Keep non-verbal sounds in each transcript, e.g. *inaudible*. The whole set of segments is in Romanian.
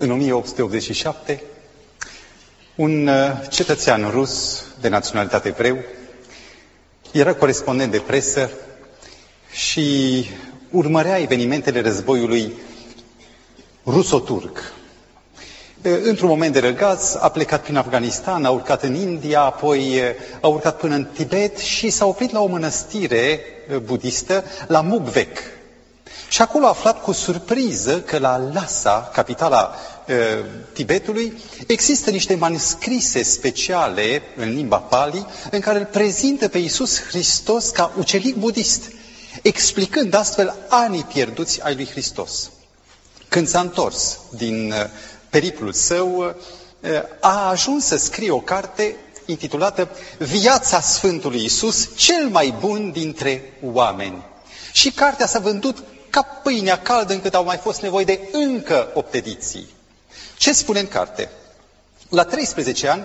În 1887, un uh, cetățean rus de naționalitate evreu era corespondent de presă și urmărea evenimentele războiului ruso-turc. Într-un moment de răgaz a plecat prin Afganistan, a urcat în India, apoi a urcat până în Tibet și s-a oprit la o mănăstire budistă, la Mugvek. Și acolo a aflat cu surpriză că la Lhasa, capitala e, Tibetului, există niște manuscrise speciale în limba Pali în care îl prezintă pe Iisus Hristos ca ucenic budist, explicând astfel anii pierduți ai lui Hristos. Când s-a întors din periplul său, a ajuns să scrie o carte intitulată Viața Sfântului Isus, cel mai bun dintre oameni. Și cartea s-a vândut ca pâinea caldă încât au mai fost nevoie de încă 8 ediții. Ce spune în carte? La 13 ani,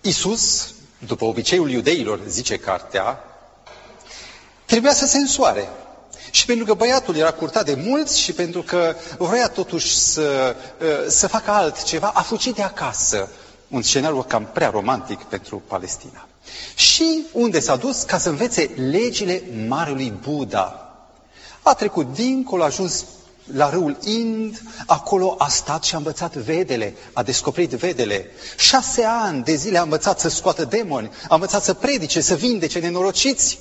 Isus, după obiceiul iudeilor, zice cartea, trebuia să se însoare. Și pentru că băiatul era curtat de mulți și pentru că vrea totuși să, ă, să facă altceva, a fugit de acasă. Un scenariu cam prea romantic pentru Palestina. Și unde s-a dus? Ca să învețe legile Marelui Buddha. A trecut dincolo, a ajuns la râul Ind, acolo a stat și a învățat vedele, a descoperit vedele. Șase ani de zile a învățat să scoată demoni, a învățat să predice, să vindece nenorociți.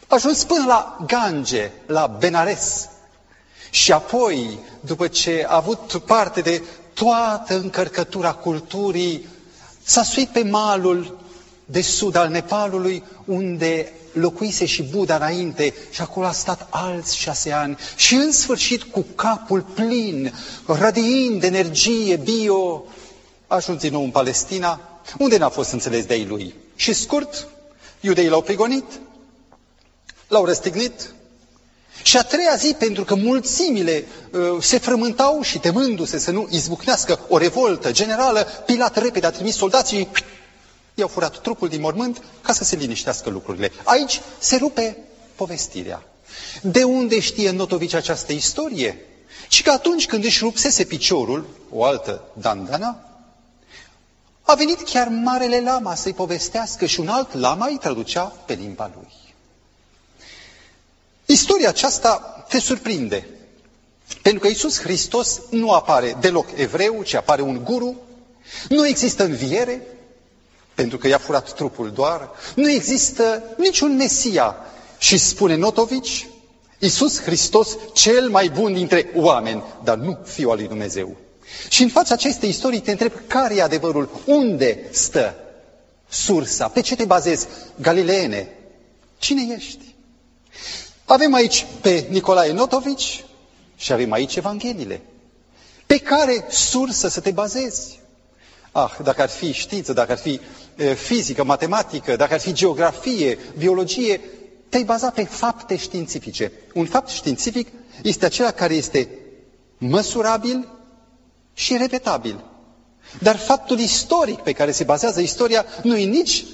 A ajuns până la Gange, la Benares. Și apoi, după ce a avut parte de toată încărcătura culturii, s-a suit pe malul de sud al Nepalului, unde locuise și Buddha înainte și acolo a stat alți șase ani și în sfârșit cu capul plin, radiind de energie bio, a ajuns din nou în Palestina, unde n-a fost înțeles de ei lui. Și scurt, iudeii l-au prigonit, l-au răstignit și a treia zi, pentru că mulțimile uh, se frământau și temându-se să nu izbucnească o revoltă generală, Pilat repede a trimis soldații, i-au furat trupul din mormânt ca să se liniștească lucrurile. Aici se rupe povestirea. De unde știe Notovici această istorie? Și că atunci când își rupsese piciorul, o altă dandana, a venit chiar Marele Lama să-i povestească și un alt lama îi traducea pe limba lui. Istoria aceasta te surprinde. Pentru că Iisus Hristos nu apare deloc evreu, ci apare un guru. Nu există înviere, pentru că i-a furat trupul doar. Nu există niciun Mesia. Și spune Notovici, Iisus Hristos cel mai bun dintre oameni, dar nu Fiul al lui Dumnezeu. Și în fața acestei istorii te întreb care e adevărul, unde stă sursa, pe ce te bazezi, Galileene, cine ești? Avem aici pe Nicolae Notovici și avem aici Evangheliile. Pe care sursă să te bazezi? Ah, dacă ar fi știință, dacă ar fi e, fizică, matematică, dacă ar fi geografie, biologie, te-ai baza pe fapte științifice. Un fapt științific este acela care este măsurabil și repetabil. Dar faptul istoric pe care se bazează istoria nu e nici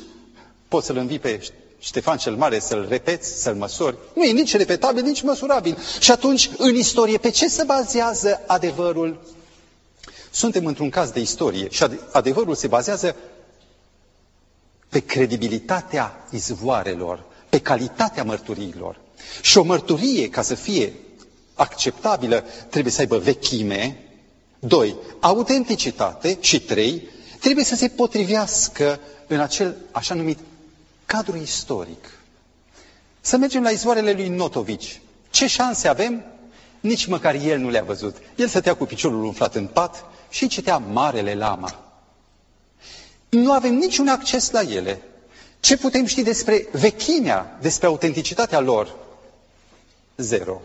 poți să-l învii pe Ștefan cel Mare să-l repeți, să-l măsori. Nu e nici repetabil, nici măsurabil. Și atunci, în istorie, pe ce se bazează adevărul? Suntem într-un caz de istorie și adevărul se bazează pe credibilitatea izvoarelor, pe calitatea mărturiilor. Și o mărturie, ca să fie acceptabilă, trebuie să aibă vechime, doi, autenticitate și trei, trebuie să se potrivească în acel așa numit cadru istoric. Să mergem la izvoarele lui Notovici. Ce șanse avem? Nici măcar el nu le-a văzut. El stătea cu piciorul umflat în pat și citea Marele Lama. Nu avem niciun acces la ele. Ce putem ști despre vechimea, despre autenticitatea lor? Zero.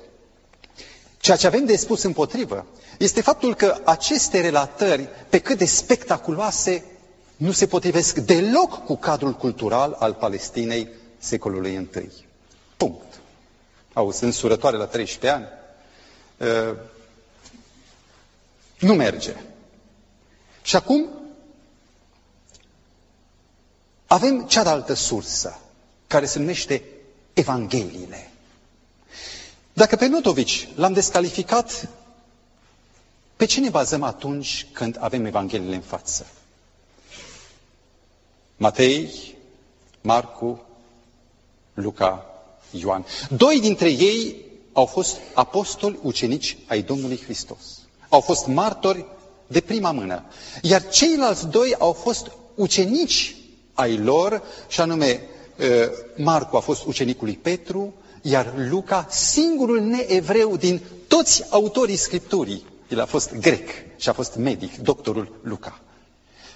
Ceea ce avem de spus împotrivă este faptul că aceste relatări, pe cât de spectaculoase, nu se potrivesc deloc cu cadrul cultural al Palestinei secolului I. Punct. Auzi, însurătoare la 13 ani. Uh, nu merge. Și acum avem cealaltă sursă, care se numește Evangheliile. Dacă pe Notovici l-am descalificat Pe ce ne bazăm atunci când avem Evangheliile în față? Matei, Marcu, Luca, Ioan. Doi dintre ei au fost apostoli ucenici ai Domnului Hristos. Au fost martori de prima mână. Iar ceilalți doi au fost ucenici ai lor, și anume Marcu a fost ucenicul lui Petru, iar Luca, singurul neevreu din toți autorii Scripturii, el a fost grec și a fost medic, doctorul Luca.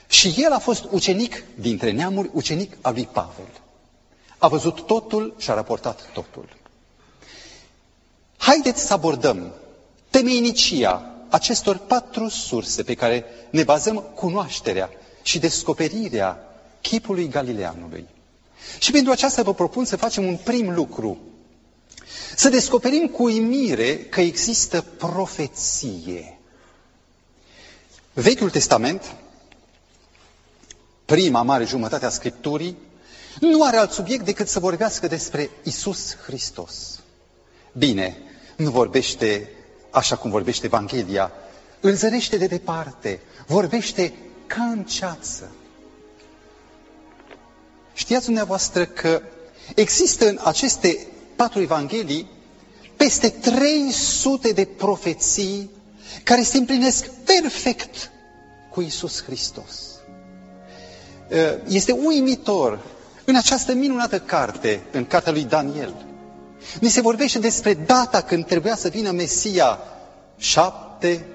Și el a fost ucenic dintre neamuri, ucenic al lui Pavel. A văzut totul și a raportat totul. Haideți să abordăm temeinicia acestor patru surse pe care ne bazăm cunoașterea și descoperirea chipului Galileanului. Și pentru aceasta vă propun să facem un prim lucru. Să descoperim cu uimire că există profeție. Vechiul Testament, prima mare jumătate a Scripturii, nu are alt subiect decât să vorbească despre Isus Hristos. Bine, nu vorbește așa cum vorbește Evanghelia, îl zărește de departe, vorbește ca în ceață. Știați dumneavoastră că există în aceste patru evanghelii peste 300 de profeții care se împlinesc perfect cu Isus Hristos. Este uimitor în această minunată carte, în cartea lui Daniel, Ni se vorbește despre data când trebuia să vină Mesia, șapte,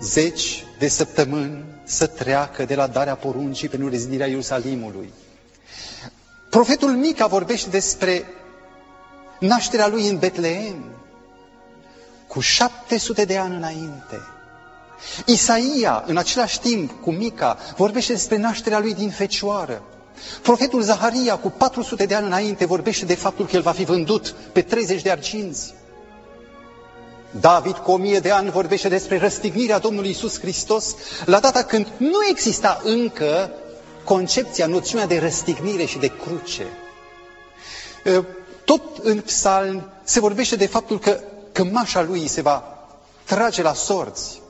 zeci de săptămâni să treacă de la darea poruncii pentru rezidirea Ierusalimului. Profetul Mica vorbește despre nașterea lui în Betleem, cu 700 de ani înainte. Isaia, în același timp cu Mica, vorbește despre nașterea lui din fecioară. Profetul Zaharia, cu 400 de ani înainte, vorbește de faptul că el va fi vândut pe 30 de arginți. David, cu o mie de ani, vorbește despre răstignirea Domnului Isus Hristos, la data când nu exista încă concepția, noțiunea de răstignire și de cruce. Tot în psalm se vorbește de faptul că cămașa lui se va trage la sorți.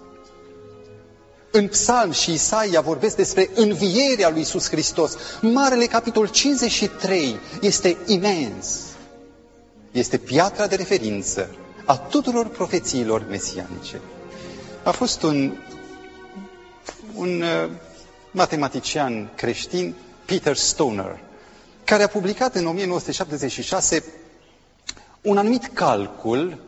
În Psalm și Isaia vorbesc despre învierea lui Iisus Hristos. Marele capitol 53 este imens. Este piatra de referință a tuturor profețiilor mesianice. A fost un, un uh, matematician creștin, Peter Stoner, care a publicat în 1976 un anumit calcul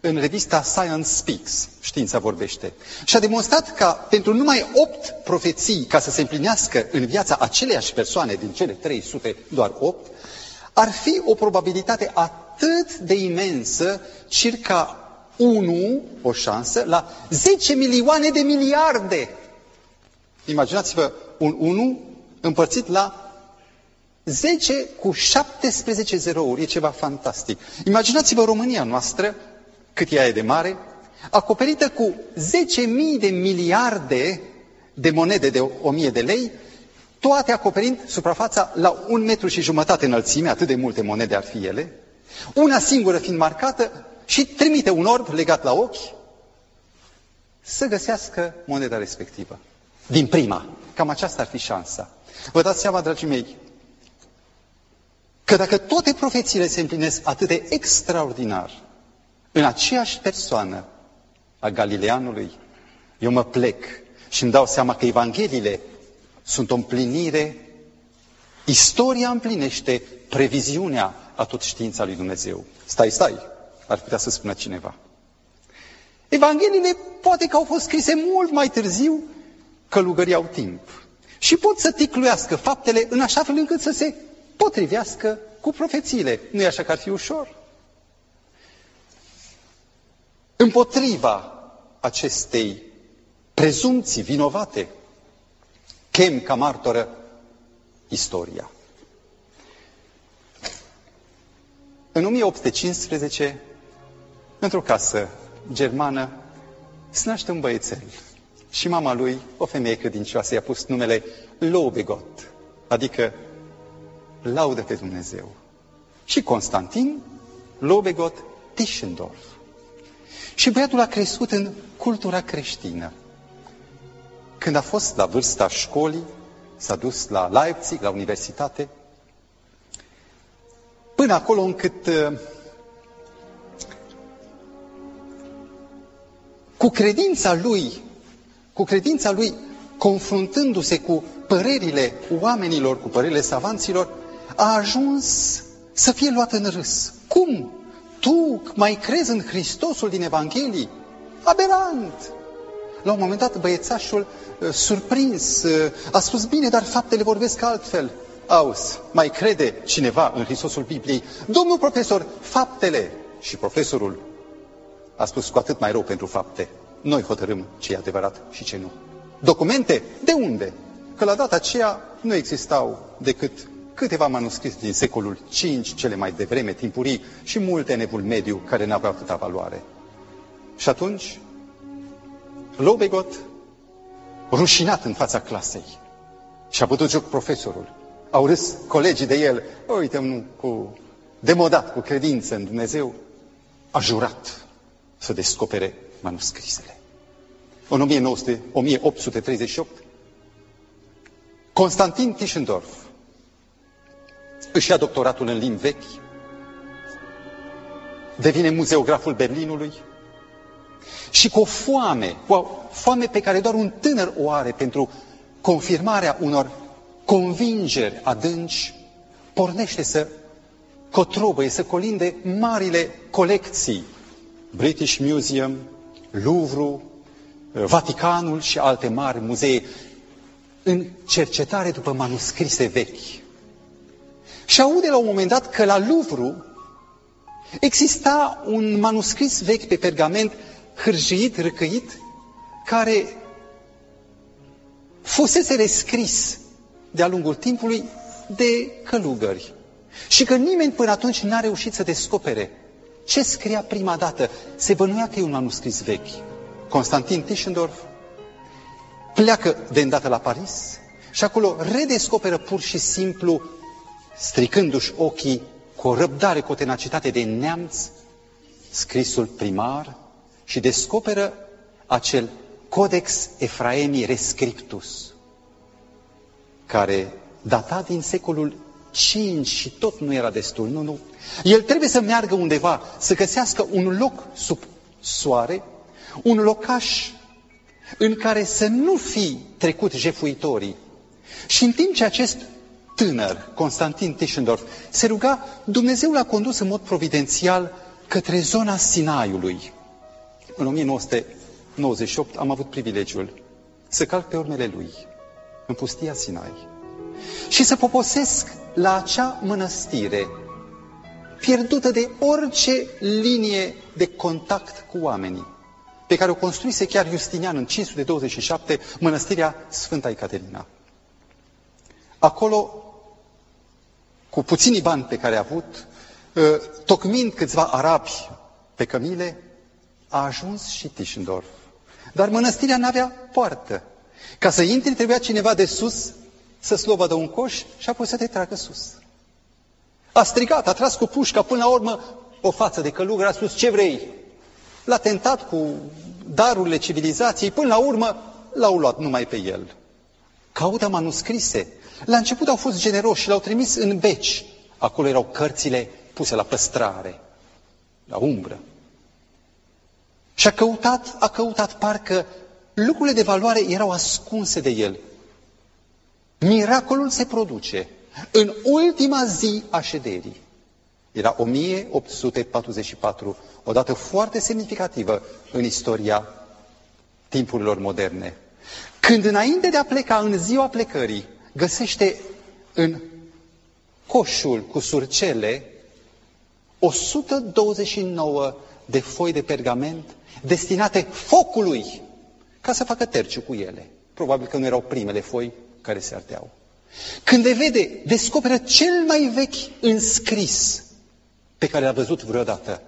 în revista Science Speaks, știința vorbește, și a demonstrat că pentru numai opt profeții ca să se împlinească în viața aceleiași persoane din cele 300, doar opt, ar fi o probabilitate atât de imensă, circa 1, o șansă, la 10 milioane de miliarde. Imaginați-vă un 1 împărțit la 10 cu 17 zerouri, e ceva fantastic. Imaginați-vă România noastră cât ea e de mare, acoperită cu 10.000 de miliarde de monede de 1000 de lei, toate acoperind suprafața la un metru și jumătate înălțime, atât de multe monede ar fi ele, una singură fiind marcată și trimite un orb legat la ochi să găsească moneda respectivă. Din prima. Cam aceasta ar fi șansa. Vă dați seama, dragii mei, că dacă toate profețiile se împlinesc atât de extraordinar, în aceeași persoană a Galileanului, eu mă plec și îmi dau seama că Evangheliile sunt o împlinire, istoria împlinește previziunea a tot știința lui Dumnezeu. Stai, stai, ar putea să spună cineva. Evangheliile poate că au fost scrise mult mai târziu, călugăriau timp. Și pot să ticluiască faptele în așa fel încât să se potrivească cu profețiile. Nu e așa că ar fi ușor? Împotriva acestei prezumții vinovate, chem ca martoră istoria. În 1815, într-o casă germană, se naște un băiețel. Și mama lui, o femeie credincioasă, i-a pus numele Lobegot, adică laudă pe Dumnezeu. Și Constantin Lobegot Tischendorf. Și băiatul a crescut în cultura creștină. Când a fost la vârsta școlii, s-a dus la Leipzig, la universitate, până acolo încât uh, cu credința lui, cu credința lui, confruntându-se cu părerile oamenilor, cu părerile savanților, a ajuns să fie luat în râs. Cum? Tu mai crezi în Hristosul din Evanghelie? Aberant! La un moment dat, băiețașul, uh, surprins, uh, a spus, bine, dar faptele vorbesc altfel. Auzi, mai crede cineva în Hristosul Bibliei? Domnul profesor, faptele! Și profesorul a spus cu atât mai rău pentru fapte. Noi hotărâm ce e adevărat și ce nu. Documente? De unde? Că la data aceea nu existau decât câteva manuscrise din secolul V, cele mai devreme, timpurii, și multe în evul mediu care n-aveau atâta valoare. Și atunci, Lobegot, rușinat în fața clasei, și-a putut joc profesorul. Au râs colegii de el, uite, nu, cu demodat, cu credință în Dumnezeu, a jurat să descopere manuscrisele. În 1900, 1838, Constantin Tischendorf își ia doctoratul în limbi vechi, devine muzeograful Berlinului. Și cu o foame, cu o foame pe care doar un tânăr o are pentru confirmarea unor convingeri adânci, pornește să cotrobăie, să colinde marile colecții. British Museum, Louvre, Vaticanul și alte mari muzee în cercetare după manuscrise vechi. Și aude la un moment dat că la Louvre exista un manuscris vechi pe pergament hârjit, răcăit, care fusese rescris de-a lungul timpului de călugări. Și că nimeni până atunci n-a reușit să descopere ce scria prima dată? Se bănuia că e un manuscris vechi. Constantin Tischendorf pleacă de îndată la Paris și acolo redescoperă pur și simplu, stricându-și ochii cu o răbdare, cu o tenacitate de neamț, scrisul primar și descoperă acel Codex Efraemi Rescriptus, care data din secolul 5 și tot nu era destul, nu, nu. El trebuie să meargă undeva, să găsească un loc sub soare, un locaș în care să nu fi trecut jefuitorii. Și în timp ce acest tânăr, Constantin Tischendorf, se ruga, Dumnezeu l-a condus în mod providențial către zona Sinaiului. În 1998 am avut privilegiul să calc pe urmele lui, în pustia Sinai, și să poposesc la acea mănăstire pierdută de orice linie de contact cu oamenii, pe care o construise chiar Justinian în 527, mănăstirea Sfânta Ecaterina. Acolo, cu puținii bani pe care a avut, ă, tocmind câțiva arabi pe cămile, a ajuns și Tischendorf. Dar mănăstirea n-avea poartă. Ca să intri, trebuia cineva de sus să slovă de un coș și apoi să te tragă sus. A strigat, a tras cu pușca, până la urmă o față de călugăr a spus, ce vrei? L-a tentat cu darurile civilizației, până la urmă l-au luat numai pe el. Caută manuscrise. La început au fost generoși și l-au trimis în beci. Acolo erau cărțile puse la păstrare, la umbră. Și a căutat, a căutat, parcă lucrurile de valoare erau ascunse de el. Miracolul se produce în ultima zi a șederii. Era 1844, o dată foarte semnificativă în istoria timpurilor moderne. Când înainte de a pleca, în ziua plecării, găsește în coșul cu surcele 129 de foi de pergament destinate focului ca să facă terciu cu ele. Probabil că nu erau primele foi care se ardeau. Când le vede, descoperă cel mai vechi înscris pe care l-a văzut vreodată.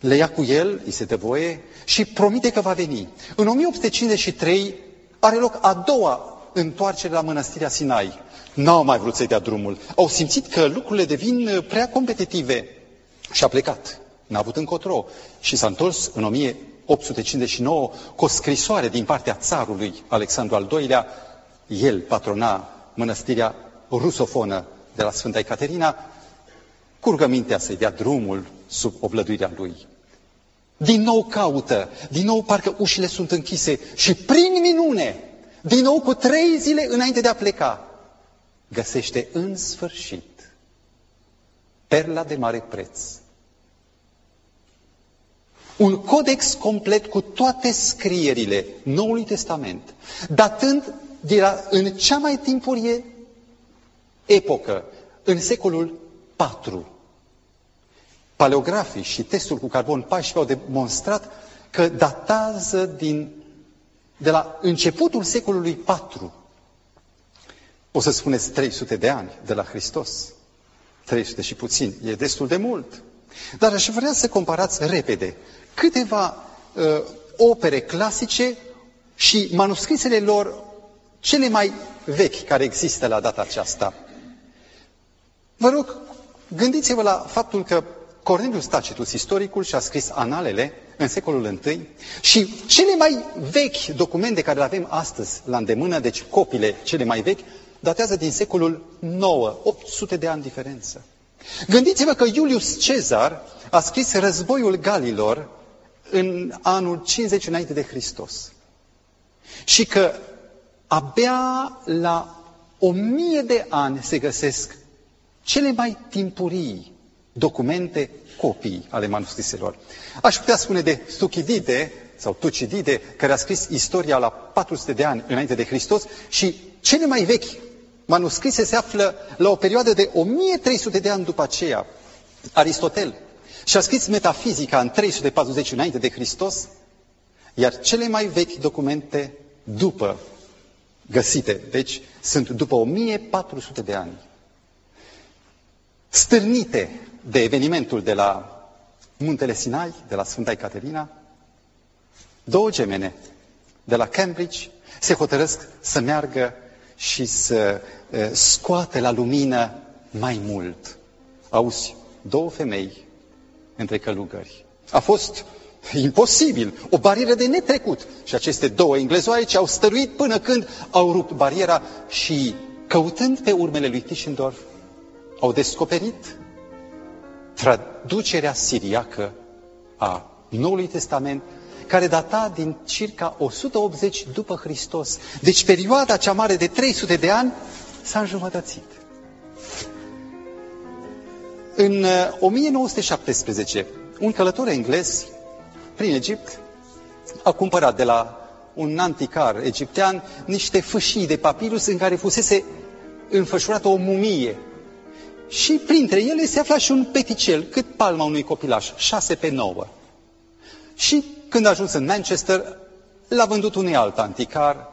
Le ia cu el, îi se dă voie și promite că va veni. În 1853 are loc a doua întoarcere la mănăstirea Sinai. N-au mai vrut să-i dea drumul. Au simțit că lucrurile devin prea competitive și a plecat. N-a avut încotro și s-a întors în 1859 cu o scrisoare din partea țarului Alexandru al II-lea. El patrona mănăstirea rusofonă de la Sfânta Ecaterina, cu rugămintea să-i dea drumul sub oblăduirea lui. Din nou caută, din nou parcă ușile sunt închise și prin minune, din nou cu trei zile înainte de a pleca, găsește în sfârșit perla de mare preț. Un codex complet cu toate scrierile Noului Testament, datând de la, în cea mai timpurie epocă, în secolul IV. Paleografii și testul cu carbon 14 au demonstrat că datează din, de la începutul secolului IV. O să spuneți 300 de ani de la Hristos. 300 și puțin. E destul de mult. Dar aș vrea să comparați repede câteva uh, opere clasice și manuscrisele lor cele mai vechi care există la data aceasta. Vă rog, gândiți-vă la faptul că Cornelius Tacitus, istoricul, și-a scris analele în secolul I și cele mai vechi documente care le avem astăzi la îndemână, deci copiile cele mai vechi, datează din secolul IX, 800 de ani diferență. Gândiți-vă că Iulius Cezar a scris războiul Galilor în anul 50 înainte de Hristos. Și că abia la o mie de ani se găsesc cele mai timpurii documente, copii ale manuscriselor. Aș putea spune de Thucydide sau Tucidide, care a scris istoria la 400 de ani înainte de Hristos și cele mai vechi manuscrise se află la o perioadă de 1300 de ani după aceea. Aristotel și-a scris metafizica în 340 înainte de Hristos, iar cele mai vechi documente după găsite, deci sunt după 1400 de ani stârnite de evenimentul de la Muntele Sinai, de la Sfânta Ecaterina, două gemene de la Cambridge se hotărăsc să meargă și să scoate la lumină mai mult. Auzi, două femei între călugări. A fost imposibil, o barieră de netrecut. Și aceste două englezoaice au stăruit până când au rupt bariera și, căutând pe urmele lui Tischendorf, au descoperit traducerea siriacă a Noului Testament, care data din circa 180 după Hristos. Deci perioada cea mare de 300 de ani s-a înjumătățit. În 1917, uh, un călător englez prin Egipt a cumpărat de la un anticar egiptean niște fâșii de papirus în care fusese înfășurată o mumie și printre ele se afla și un peticel, cât palma unui copilaș, șase pe nouă. Și când a ajuns în Manchester, l-a vândut unui alt anticar,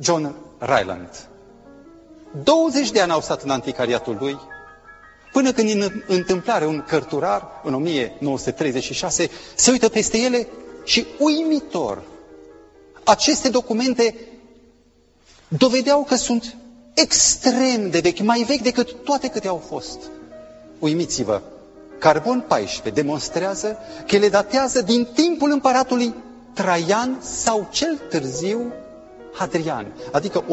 John Ryland. 20 de ani au stat în anticariatul lui, până când în întâmplare un cărturar, în 1936, se uită peste ele și uimitor, aceste documente dovedeau că sunt extrem de vechi, mai vechi decât toate câte au fost. Uimiți-vă, Carbon 14 demonstrează că ele datează din timpul împăratului Traian sau cel târziu Hadrian, adică 117-125.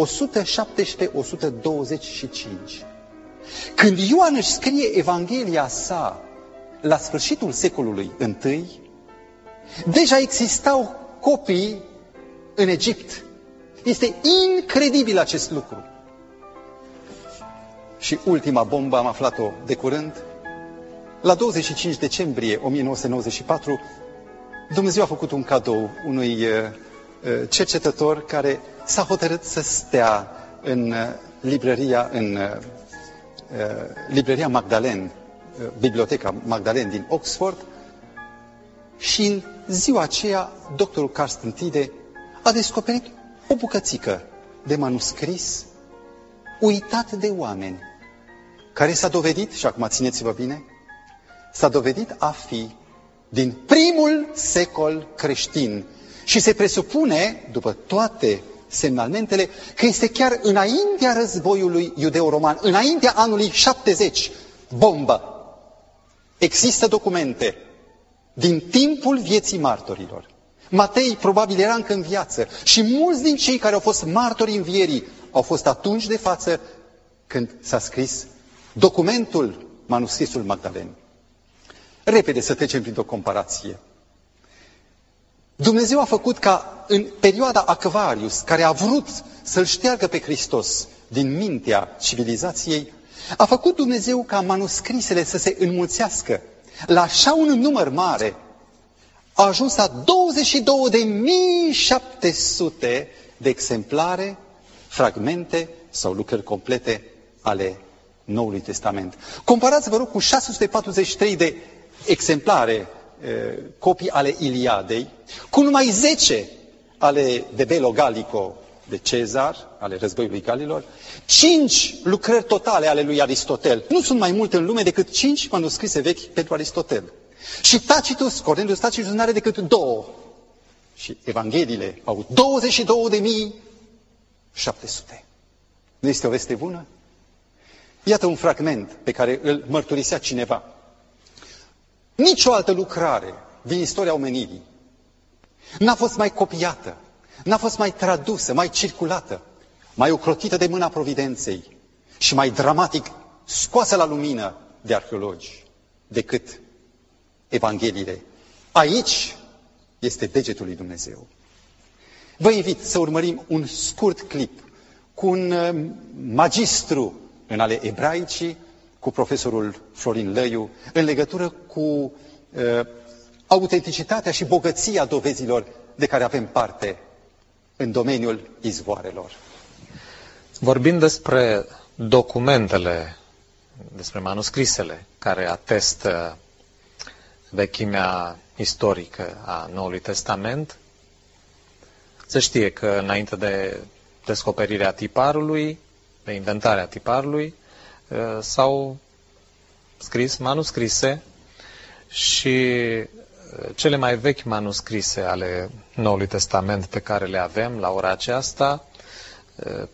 Când Ioan își scrie Evanghelia sa la sfârșitul secolului I, deja existau copii în Egipt. Este incredibil acest lucru. Și ultima bombă, am aflat-o de curând, la 25 decembrie 1994, Dumnezeu a făcut un cadou unui uh, uh, cercetător care s-a hotărât să stea în uh, librăria, în librăria Magdalen, biblioteca Magdalen din Oxford, și în ziua aceea, doctorul Carsten Tide a descoperit o bucățică de manuscris uitat de oameni care s-a dovedit, și acum țineți-vă bine, s-a dovedit a fi din primul secol creștin. Și se presupune, după toate semnalmentele, că este chiar înaintea războiului iudeo-roman, înaintea anului 70, bombă. Există documente din timpul vieții martorilor. Matei probabil era încă în viață și mulți din cei care au fost martori învierii au fost atunci de față când s-a scris documentul, manuscrisul Magdalen. Repede să trecem printr-o comparație. Dumnezeu a făcut ca în perioada Aquarius, care a vrut să-L șteargă pe Hristos din mintea civilizației, a făcut Dumnezeu ca manuscrisele să se înmulțească la așa un număr mare, a ajuns la 22.700 de exemplare, fragmente sau lucrări complete ale Noului Testament. Comparați, vă rog, cu 643 de exemplare, copii ale Iliadei, cu numai 10 ale de Belo Gallico de Cezar, ale războiului Galilor, cinci lucrări totale ale lui Aristotel. Nu sunt mai multe în lume decât cinci manuscrise vechi pentru Aristotel. Și Tacitus, Cornelius Tacitus, nu are decât două. Și Evangheliile au 22.700. Nu este o veste bună? Iată un fragment pe care îl mărturisea cineva. Nici o altă lucrare din istoria omenirii n-a fost mai copiată, n-a fost mai tradusă, mai circulată, mai ocrotită de mâna providenței și mai dramatic scoasă la lumină de arheologi decât Evangheliile. Aici este degetul lui Dumnezeu. Vă invit să urmărim un scurt clip cu un uh, magistru în ale ebraicii, cu profesorul Florin Lăiu, în legătură cu uh, autenticitatea și bogăția dovezilor de care avem parte în domeniul izvoarelor. Vorbind despre documentele, despre manuscrisele care atestă vechimea istorică a Noului Testament, se știe că înainte de descoperirea tiparului, de inventarea tiparului, uh, s-au scris manuscrise și uh, cele mai vechi manuscrise ale Noului Testament pe care le avem la ora aceasta uh,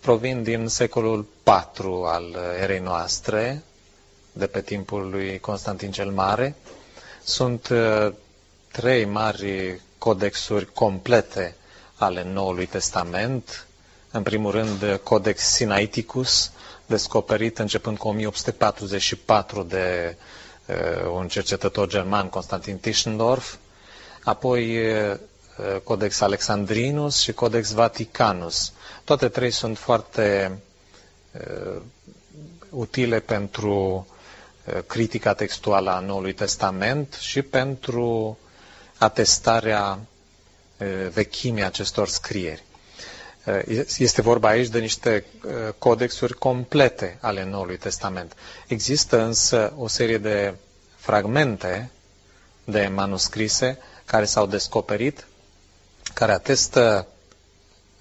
provin din secolul IV al erei noastre, de pe timpul lui Constantin cel Mare. Sunt trei mari codexuri complete ale Noului Testament, în primul rând Codex Sinaiticus, descoperit începând cu 1844 de uh, un cercetător german, Constantin Tischendorf, apoi uh, Codex Alexandrinus și Codex Vaticanus. Toate trei sunt foarte uh, utile pentru uh, critica textuală a Noului Testament și pentru atestarea vechimii acestor scrieri. Este vorba aici de niște codexuri complete ale Noului Testament. Există însă o serie de fragmente de manuscrise care s-au descoperit, care atestă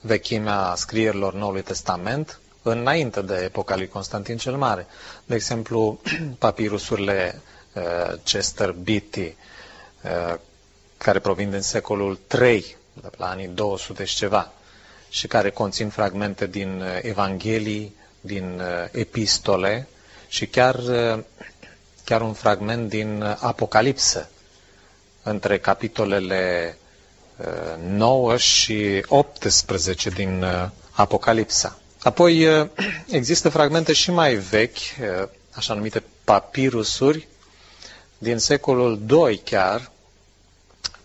vechimea scrierilor Noului Testament înainte de epoca lui Constantin cel Mare. De exemplu, *clears throat* papirusurile Chester Beatty, care provin din secolul III, de la anii 200 și ceva, și care conțin fragmente din uh, Evanghelii, din uh, epistole și chiar, uh, chiar un fragment din Apocalipsă, între capitolele 9 și 18 din Apocalipsa. Apoi există fragmente și mai vechi, așa numite papirusuri, din secolul II chiar,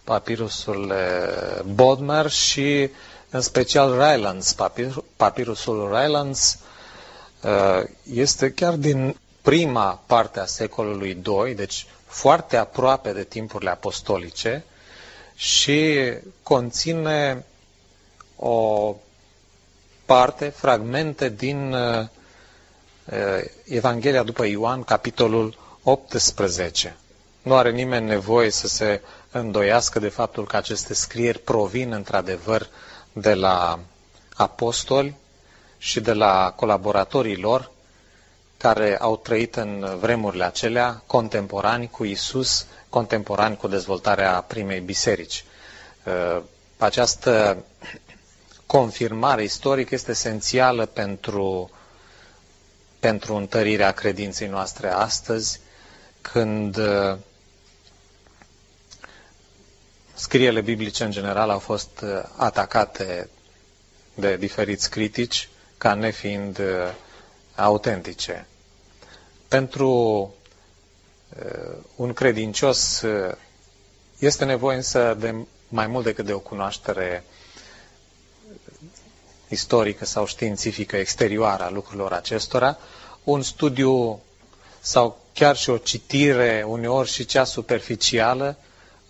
papirusul Bodmer și în special Rylands. Papir, papirusul Rylands este chiar din prima parte a secolului II, deci foarte aproape de timpurile apostolice și conține o parte, fragmente din Evanghelia după Ioan, capitolul 18. Nu are nimeni nevoie să se îndoiască de faptul că aceste scrieri provin într-adevăr de la apostoli și de la colaboratorii lor care au trăit în vremurile acelea contemporani cu Isus, contemporani cu dezvoltarea primei biserici. Uh, această confirmare istorică este esențială pentru, pentru întărirea credinței noastre astăzi, când uh, scriele biblice în general au fost uh, atacate de diferiți critici ca nefiind uh, autentice. Pentru uh, un credincios este nevoie însă de mai mult decât de o cunoaștere istorică sau științifică exterioară a lucrurilor acestora, un studiu sau chiar și o citire, uneori și cea superficială,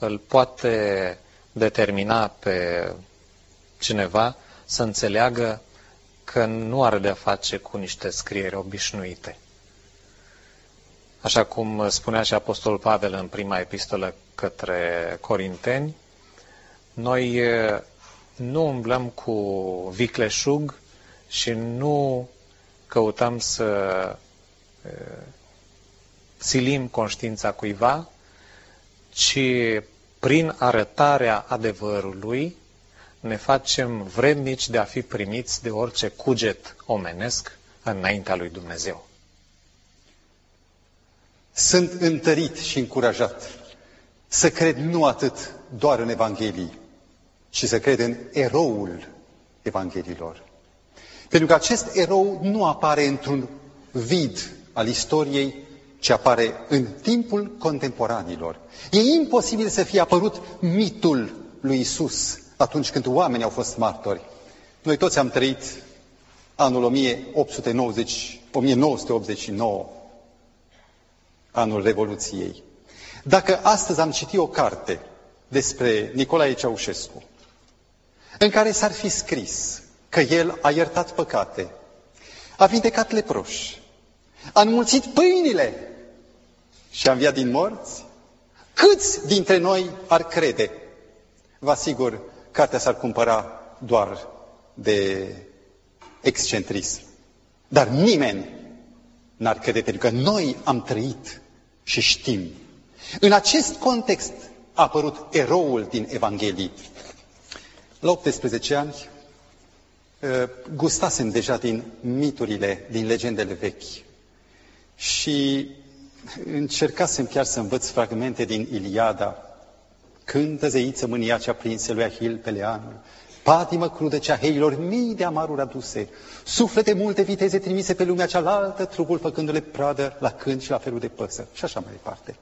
îl poate determina pe cineva să înțeleagă că nu are de-a face cu niște scrieri obișnuite. Așa cum spunea și Apostolul Pavel în prima epistolă către Corinteni, noi nu umblăm cu vicleșug și nu căutăm să silim conștiința cuiva, ci prin arătarea adevărului ne facem vrednici de a fi primiți de orice cuget omenesc înaintea lui Dumnezeu. Sunt întărit și încurajat să cred nu atât doar în Evanghelii, ci să cred în eroul Evangheliilor. Pentru că acest erou nu apare într-un vid al istoriei, ci apare în timpul contemporanilor. E imposibil să fie apărut mitul lui Isus atunci când oamenii au fost martori. Noi toți am trăit anul 1890, 1989, anul Revoluției. Dacă astăzi am citit o carte despre Nicolae Ceaușescu, în care s-ar fi scris că el a iertat păcate, a vindecat leproși, a înmulțit pâinile și a înviat din morți, câți dintre noi ar crede? Vă asigur, cartea s-ar cumpăra doar de excentrism. Dar nimeni n-ar crede, pentru că noi am trăit și știm. În acest context a apărut eroul din Evanghelie. La 18 ani ă, gustasem deja din miturile, din legendele vechi. Și încercasem chiar să învăț fragmente din Iliada. Cântă zeiță mânia cea prinse lui Ahil Peleanul, patimă crudă cea heilor mii de amaruri aduse, suflete multe viteze trimise pe lumea cealaltă, trupul făcându-le pradă la cânt și la felul de păsări și așa mai departe.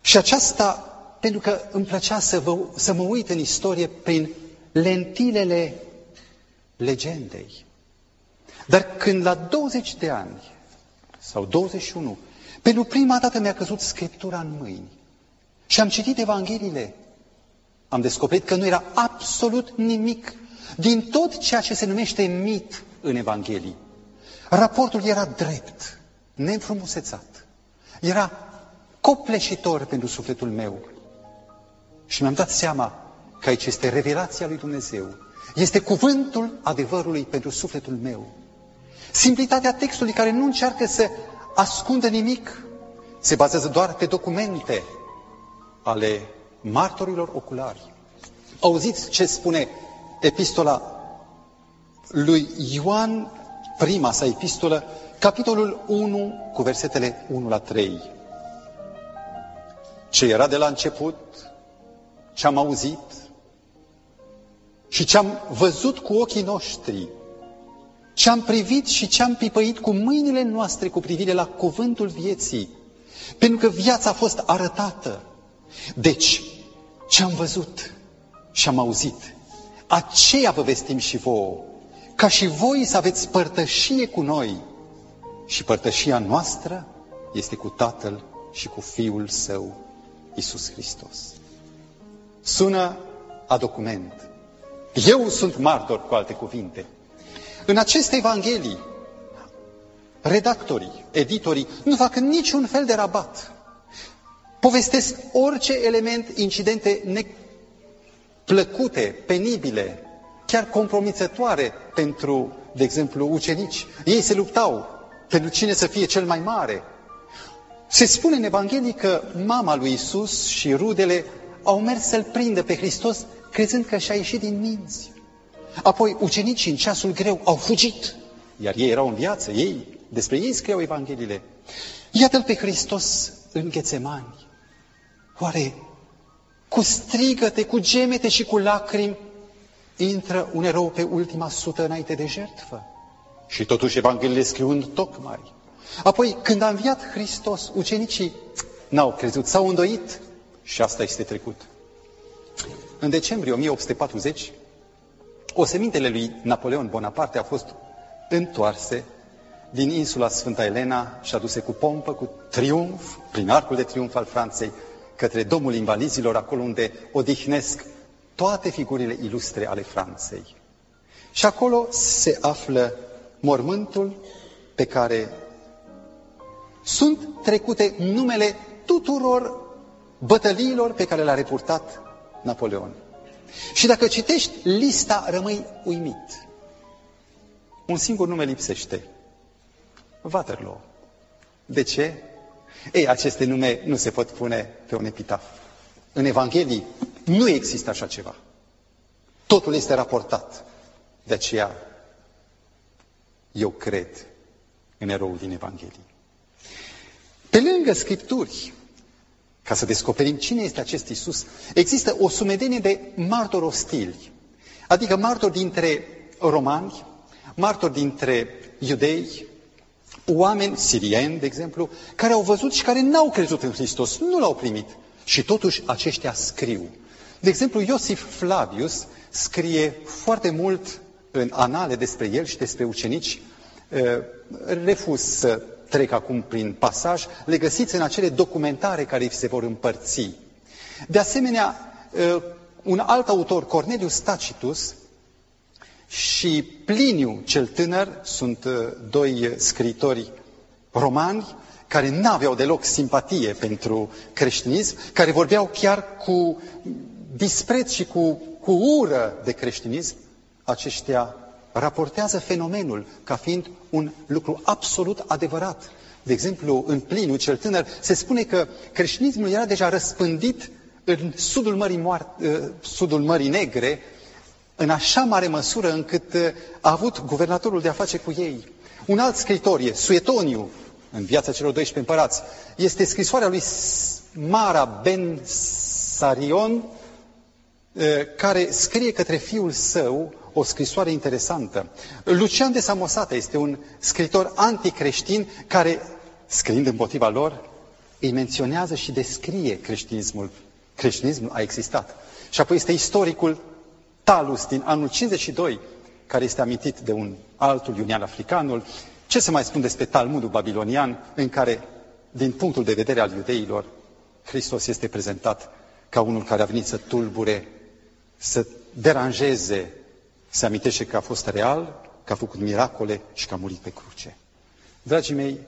Și aceasta, pentru că îmi plăcea să, vă, să mă uit în istorie prin lentilele legendei. Dar când la 20 de ani sau 21 pentru prima dată mi-a căzut Scriptura în mâini și am citit Evangheliile. Am descoperit că nu era absolut nimic din tot ceea ce se numește mit în Evanghelii. Raportul era drept, neînfrumusețat. Era copleșitor pentru sufletul meu. Și mi-am dat seama că aici este revelația lui Dumnezeu. Este cuvântul adevărului pentru sufletul meu. Simplitatea textului care nu încearcă să ascunde nimic, se bazează doar pe documente ale martorilor oculari. Auziți ce spune epistola lui Ioan, prima sa epistolă, capitolul 1, cu versetele 1 la 3. Ce era de la început, ce am auzit și ce am văzut cu ochii noștri, ce am privit și ce am pipăit cu mâinile noastre cu privire la cuvântul vieții, pentru că viața a fost arătată. Deci, ce am văzut și am auzit, aceea vă vestim și vouă, ca și voi să aveți părtășie cu noi. Și părtășia noastră este cu Tatăl și cu Fiul Său, Isus Hristos. Sună a document. Eu sunt martor, cu alte cuvinte. În aceste Evanghelii, redactorii, editorii, nu fac niciun fel de rabat. Povestesc orice element, incidente neplăcute, penibile, chiar compromițătoare pentru, de exemplu, ucenici. Ei se luptau pentru cine să fie cel mai mare. Se spune în Evanghelie că mama lui Isus și rudele au mers să-L prindă pe Hristos crezând că și-a ieșit din minți. Apoi ucenicii în ceasul greu au fugit, iar ei erau în viață, ei, despre ei scriau Evangheliile. Iată-L pe Hristos în Ghețemani. Oare cu strigăte, cu gemete și cu lacrimi, intră un erou pe ultima sută înainte de jertfă. Și totuși Evanghelile scriu în tocmai. Apoi, când a înviat Hristos, ucenicii n-au crezut, s-au îndoit și asta este trecut. În decembrie 1840, osemintele lui Napoleon Bonaparte au fost întoarse din insula Sfânta Elena și aduse cu pompă, cu triumf, prin arcul de triumf al Franței, către Domul Invalizilor, acolo unde odihnesc toate figurile ilustre ale Franței. Și acolo se află mormântul pe care sunt trecute numele tuturor bătăliilor pe care le-a repurtat Napoleon. Și dacă citești lista, rămâi uimit. Un singur nume lipsește. Waterloo. De ce? Ei, aceste nume nu se pot pune pe un epitaf. În Evanghelii nu există așa ceva. Totul este raportat. De aceea, eu cred în eroul din Evanghelie. Pe lângă Scripturi, ca să descoperim cine este acest Isus, există o sumedenie de martori ostili, adică martori dintre romani, martori dintre iudei, oameni sirieni, de exemplu, care au văzut și care n-au crezut în Hristos, nu l-au primit. Și totuși aceștia scriu. De exemplu, Iosif Flavius scrie foarte mult în anale despre el și despre ucenici. Refuz să trec acum prin pasaj, le găsiți în acele documentare care se vor împărți. De asemenea, un alt autor, Cornelius Tacitus, și Pliniu cel tânăr, sunt doi scritori romani, care n-aveau deloc simpatie pentru creștinism, care vorbeau chiar cu dispreț și cu, cu ură de creștinism, aceștia raportează fenomenul ca fiind un lucru absolut adevărat. De exemplu, în Pliniu cel tânăr se spune că creștinismul era deja răspândit în sudul Mării, Moar- ă, sudul Mării Negre, în așa mare măsură încât ă, a avut guvernatorul de a face cu ei. Un alt scritor e Suetoniu, în viața celor 12 împărați. Este scrisoarea lui Mara Ben Sarion, care scrie către fiul său o scrisoare interesantă. Lucian de Samosata este un scritor anticreștin care, scriind împotriva lor, îi menționează și descrie creștinismul. Creștinismul a existat. Și apoi este istoricul Talus din anul 52, care este amintit de un altul iunian africanul. Ce să mai spun despre Talmudul babilonian, în care, din punctul de vedere al iudeilor, Hristos este prezentat ca unul care a venit să tulbure, să deranjeze se amintește că a fost real, că a făcut miracole și că a murit pe cruce. Dragii mei,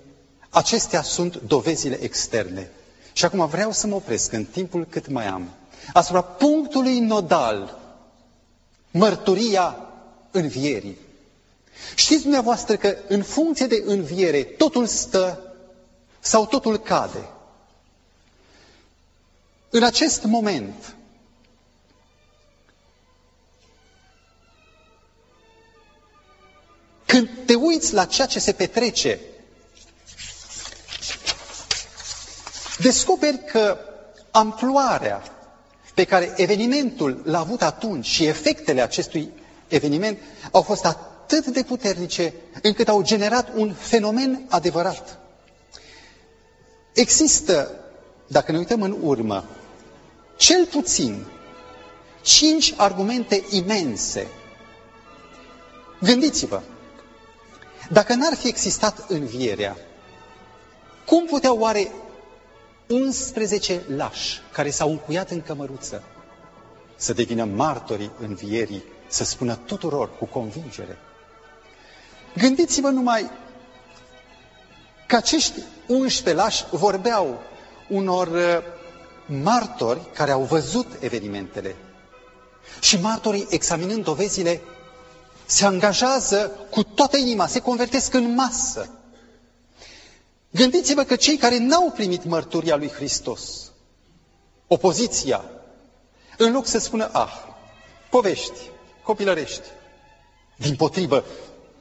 acestea sunt dovezile externe. Și acum vreau să mă opresc în timpul cât mai am asupra punctului nodal, mărturia învierii. Știți dumneavoastră că în funcție de înviere totul stă sau totul cade. În acest moment, Când te uiți la ceea ce se petrece, descoperi că amploarea pe care evenimentul l-a avut atunci și efectele acestui eveniment au fost atât de puternice încât au generat un fenomen adevărat. Există, dacă ne uităm în urmă, cel puțin cinci argumente imense. Gândiți-vă, dacă n-ar fi existat învierea, cum puteau oare 11 lași care s-au încuiat în cămăruță să devină martorii învierii, să spună tuturor cu convingere? Gândiți-vă numai că acești 11 lași vorbeau unor uh, martori care au văzut evenimentele. Și martorii, examinând dovezile, se angajează cu toată inima, se convertesc în masă. Gândiți-vă că cei care n-au primit mărturia lui Hristos, opoziția, în loc să spună, ah, povești, copilărești, din potrivă,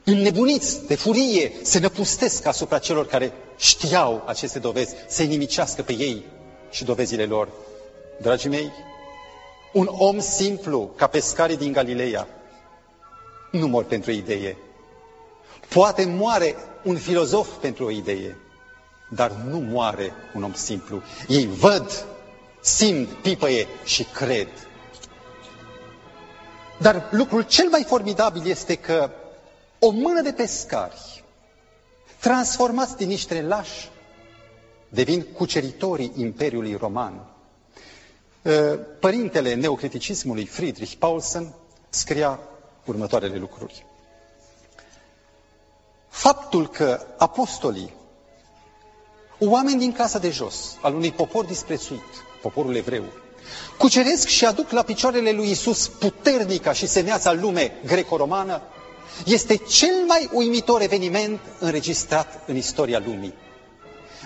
înnebuniți de furie, se năpustesc asupra celor care știau aceste dovezi, să-i nimicească pe ei și dovezile lor. Dragii mei, Un om simplu, ca pescarii din Galileea, nu mor pentru o idee. Poate moare un filozof pentru o idee, dar nu moare un om simplu. Ei văd, simt, pipăie și cred. Dar lucrul cel mai formidabil este că o mână de pescari, transformați din niște lași, devin cuceritorii Imperiului Roman. Ă, părintele neocriticismului Friedrich Paulsen scria următoarele lucruri. Faptul că apostolii, oameni din casa de jos, al unui popor disprețuit, poporul evreu, cuceresc și aduc la picioarele lui Isus puternica și semeața lume greco-romană, este cel mai uimitor eveniment înregistrat în istoria lumii.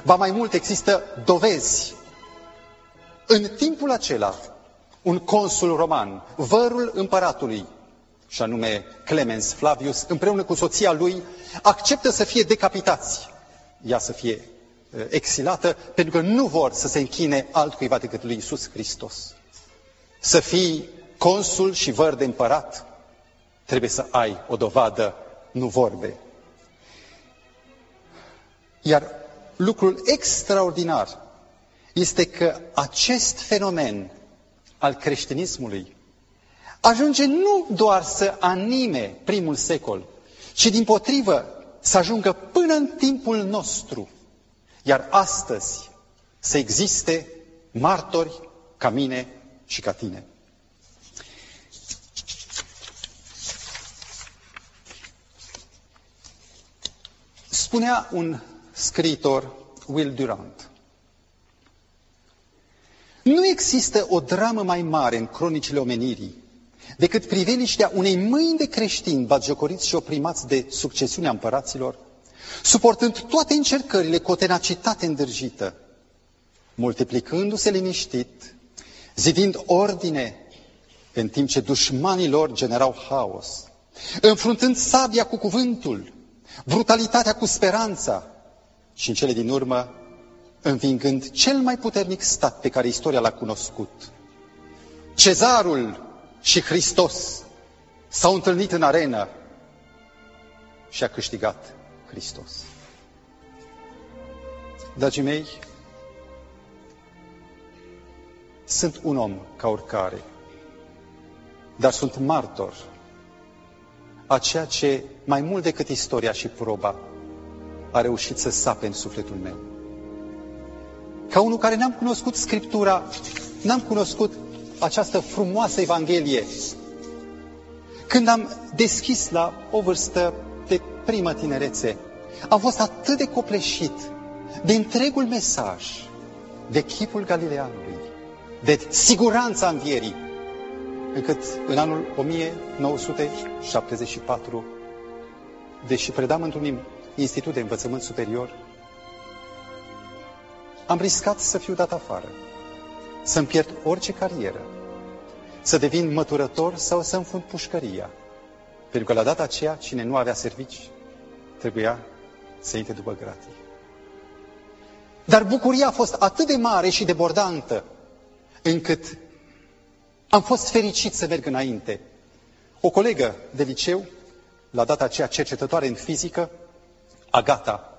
Ba mai mult există dovezi. În timpul acela, un consul roman, vărul împăratului, și anume Clemens Flavius, împreună cu soția lui, acceptă să fie decapitați, ea să fie uh, exilată, pentru că nu vor să se închine altcuiva decât lui Isus Hristos. Să fii consul și văr de împărat, trebuie să ai o dovadă, nu vorbe. Iar lucrul extraordinar este că acest fenomen al creștinismului ajunge nu doar să anime primul secol, ci din potrivă să ajungă până în timpul nostru. Iar astăzi să existe martori ca mine și ca tine. Spunea un scriitor, Will Durant, nu există o dramă mai mare în cronicile omenirii decât priveliștea unei mâini de creștini batjocoriți și oprimați de succesiunea împăraților, suportând toate încercările cu o tenacitate îndrăjită, multiplicându-se liniștit, zidind ordine în timp ce dușmanii lor generau haos, înfruntând sabia cu cuvântul, brutalitatea cu speranța și în cele din urmă învingând cel mai puternic stat pe care istoria l-a cunoscut. Cezarul și Hristos s-au întâlnit în arenă și a câștigat Hristos. Dragii mei, sunt un om ca oricare, dar sunt martor a ceea ce, mai mult decât istoria și proba, a reușit să sape în sufletul meu. Ca unul care n-am cunoscut Scriptura, n-am cunoscut această frumoasă Evanghelie. Când am deschis la o vârstă de primă tinerețe, am fost atât de copleșit de întregul mesaj, de chipul Galileanului, de siguranța învierii, încât în anul 1974, deși predam într-un institut de învățământ superior, am riscat să fiu dat afară, să-mi pierd orice carieră, să devin măturător sau să înfund pușcăria. Pentru că la data aceea, cine nu avea servici, trebuia să intre după gratii. Dar bucuria a fost atât de mare și de bordantă, încât am fost fericit să merg înainte. O colegă de liceu, la data aceea cercetătoare în fizică, Agata,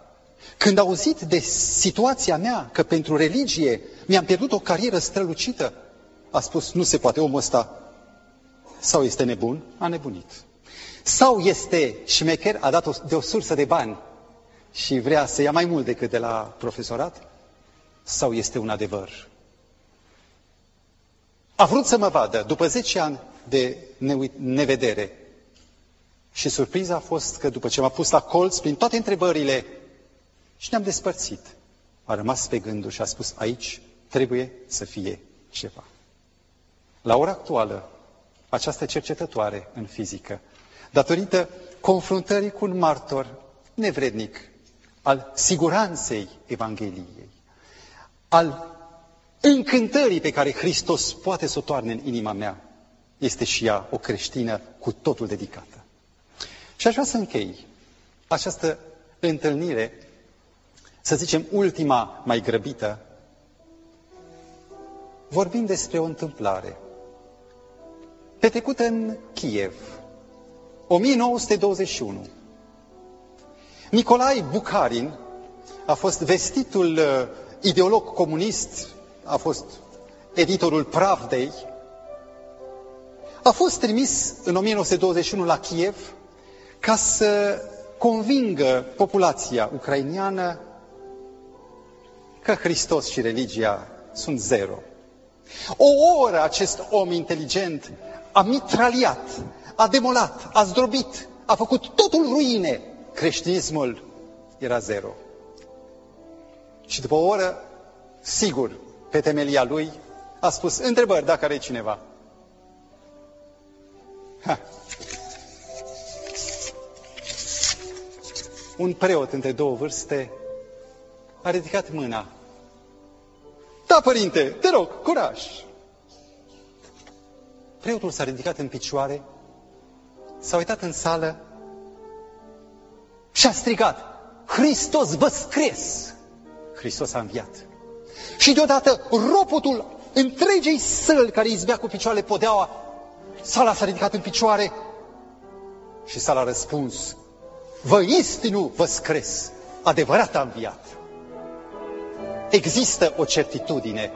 când a auzit de situația mea, că pentru religie mi-am pierdut o carieră strălucită, a spus, nu se poate, omul ăsta sau este nebun, a nebunit. Sau este șmecher, a dat o, de o sursă de bani și vrea să ia mai mult decât de la profesorat, sau este un adevăr. A vrut să mă vadă după 10 ani de nevedere. Și surpriza a fost că după ce m-a pus la colț prin toate întrebările și ne-am despărțit, a rămas pe gândul și a spus aici trebuie să fie ceva. La ora actuală, această cercetătoare în fizică, datorită confruntării cu un martor nevrednic al siguranței Evangheliei, al încântării pe care Hristos poate să o toarne în inima mea, este și ea o creștină cu totul dedicată. Și aș vrea să închei această întâlnire, să zicem ultima mai grăbită, vorbind despre o întâmplare petrecută în Kiev, 1921. Nicolae Bucarin a fost vestitul uh, ideolog comunist, a fost editorul Pravdei, a fost trimis în 1921 la Kiev ca să convingă populația ucrainiană că Hristos și religia sunt zero. O oră acest om inteligent a mitraliat, a demolat, a zdrobit, a făcut totul ruine. Creștinismul era zero. Și după o oră, sigur, pe temelia lui, a spus, întrebări dacă are cineva. Ha. Un preot între două vârste a ridicat mâna. Da, părinte, te rog, curaj! Preotul s-a ridicat în picioare, s-a uitat în sală și a strigat, Hristos vă scres! Hristos a înviat. Și deodată ropotul întregei săli care izbea cu picioarele podeaua, sala s-a ridicat în picioare și sala a răspuns, vă istinu vă scres, adevărat a înviat. Există o certitudine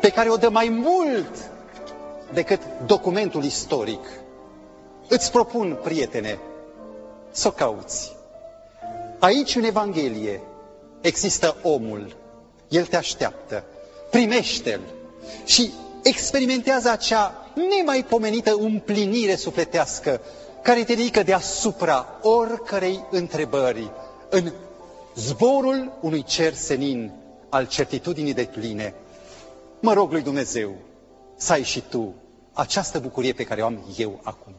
pe care o dă mai mult decât documentul istoric. Îți propun, prietene, să o cauți. Aici, în Evanghelie, există omul. El te așteaptă. Primește-l și experimentează acea nemaipomenită împlinire sufletească care te ridică deasupra oricărei întrebări în zborul unui cer senin al certitudinii de pline. Mă rog lui Dumnezeu să ai și tu această bucurie pe care o am eu acum.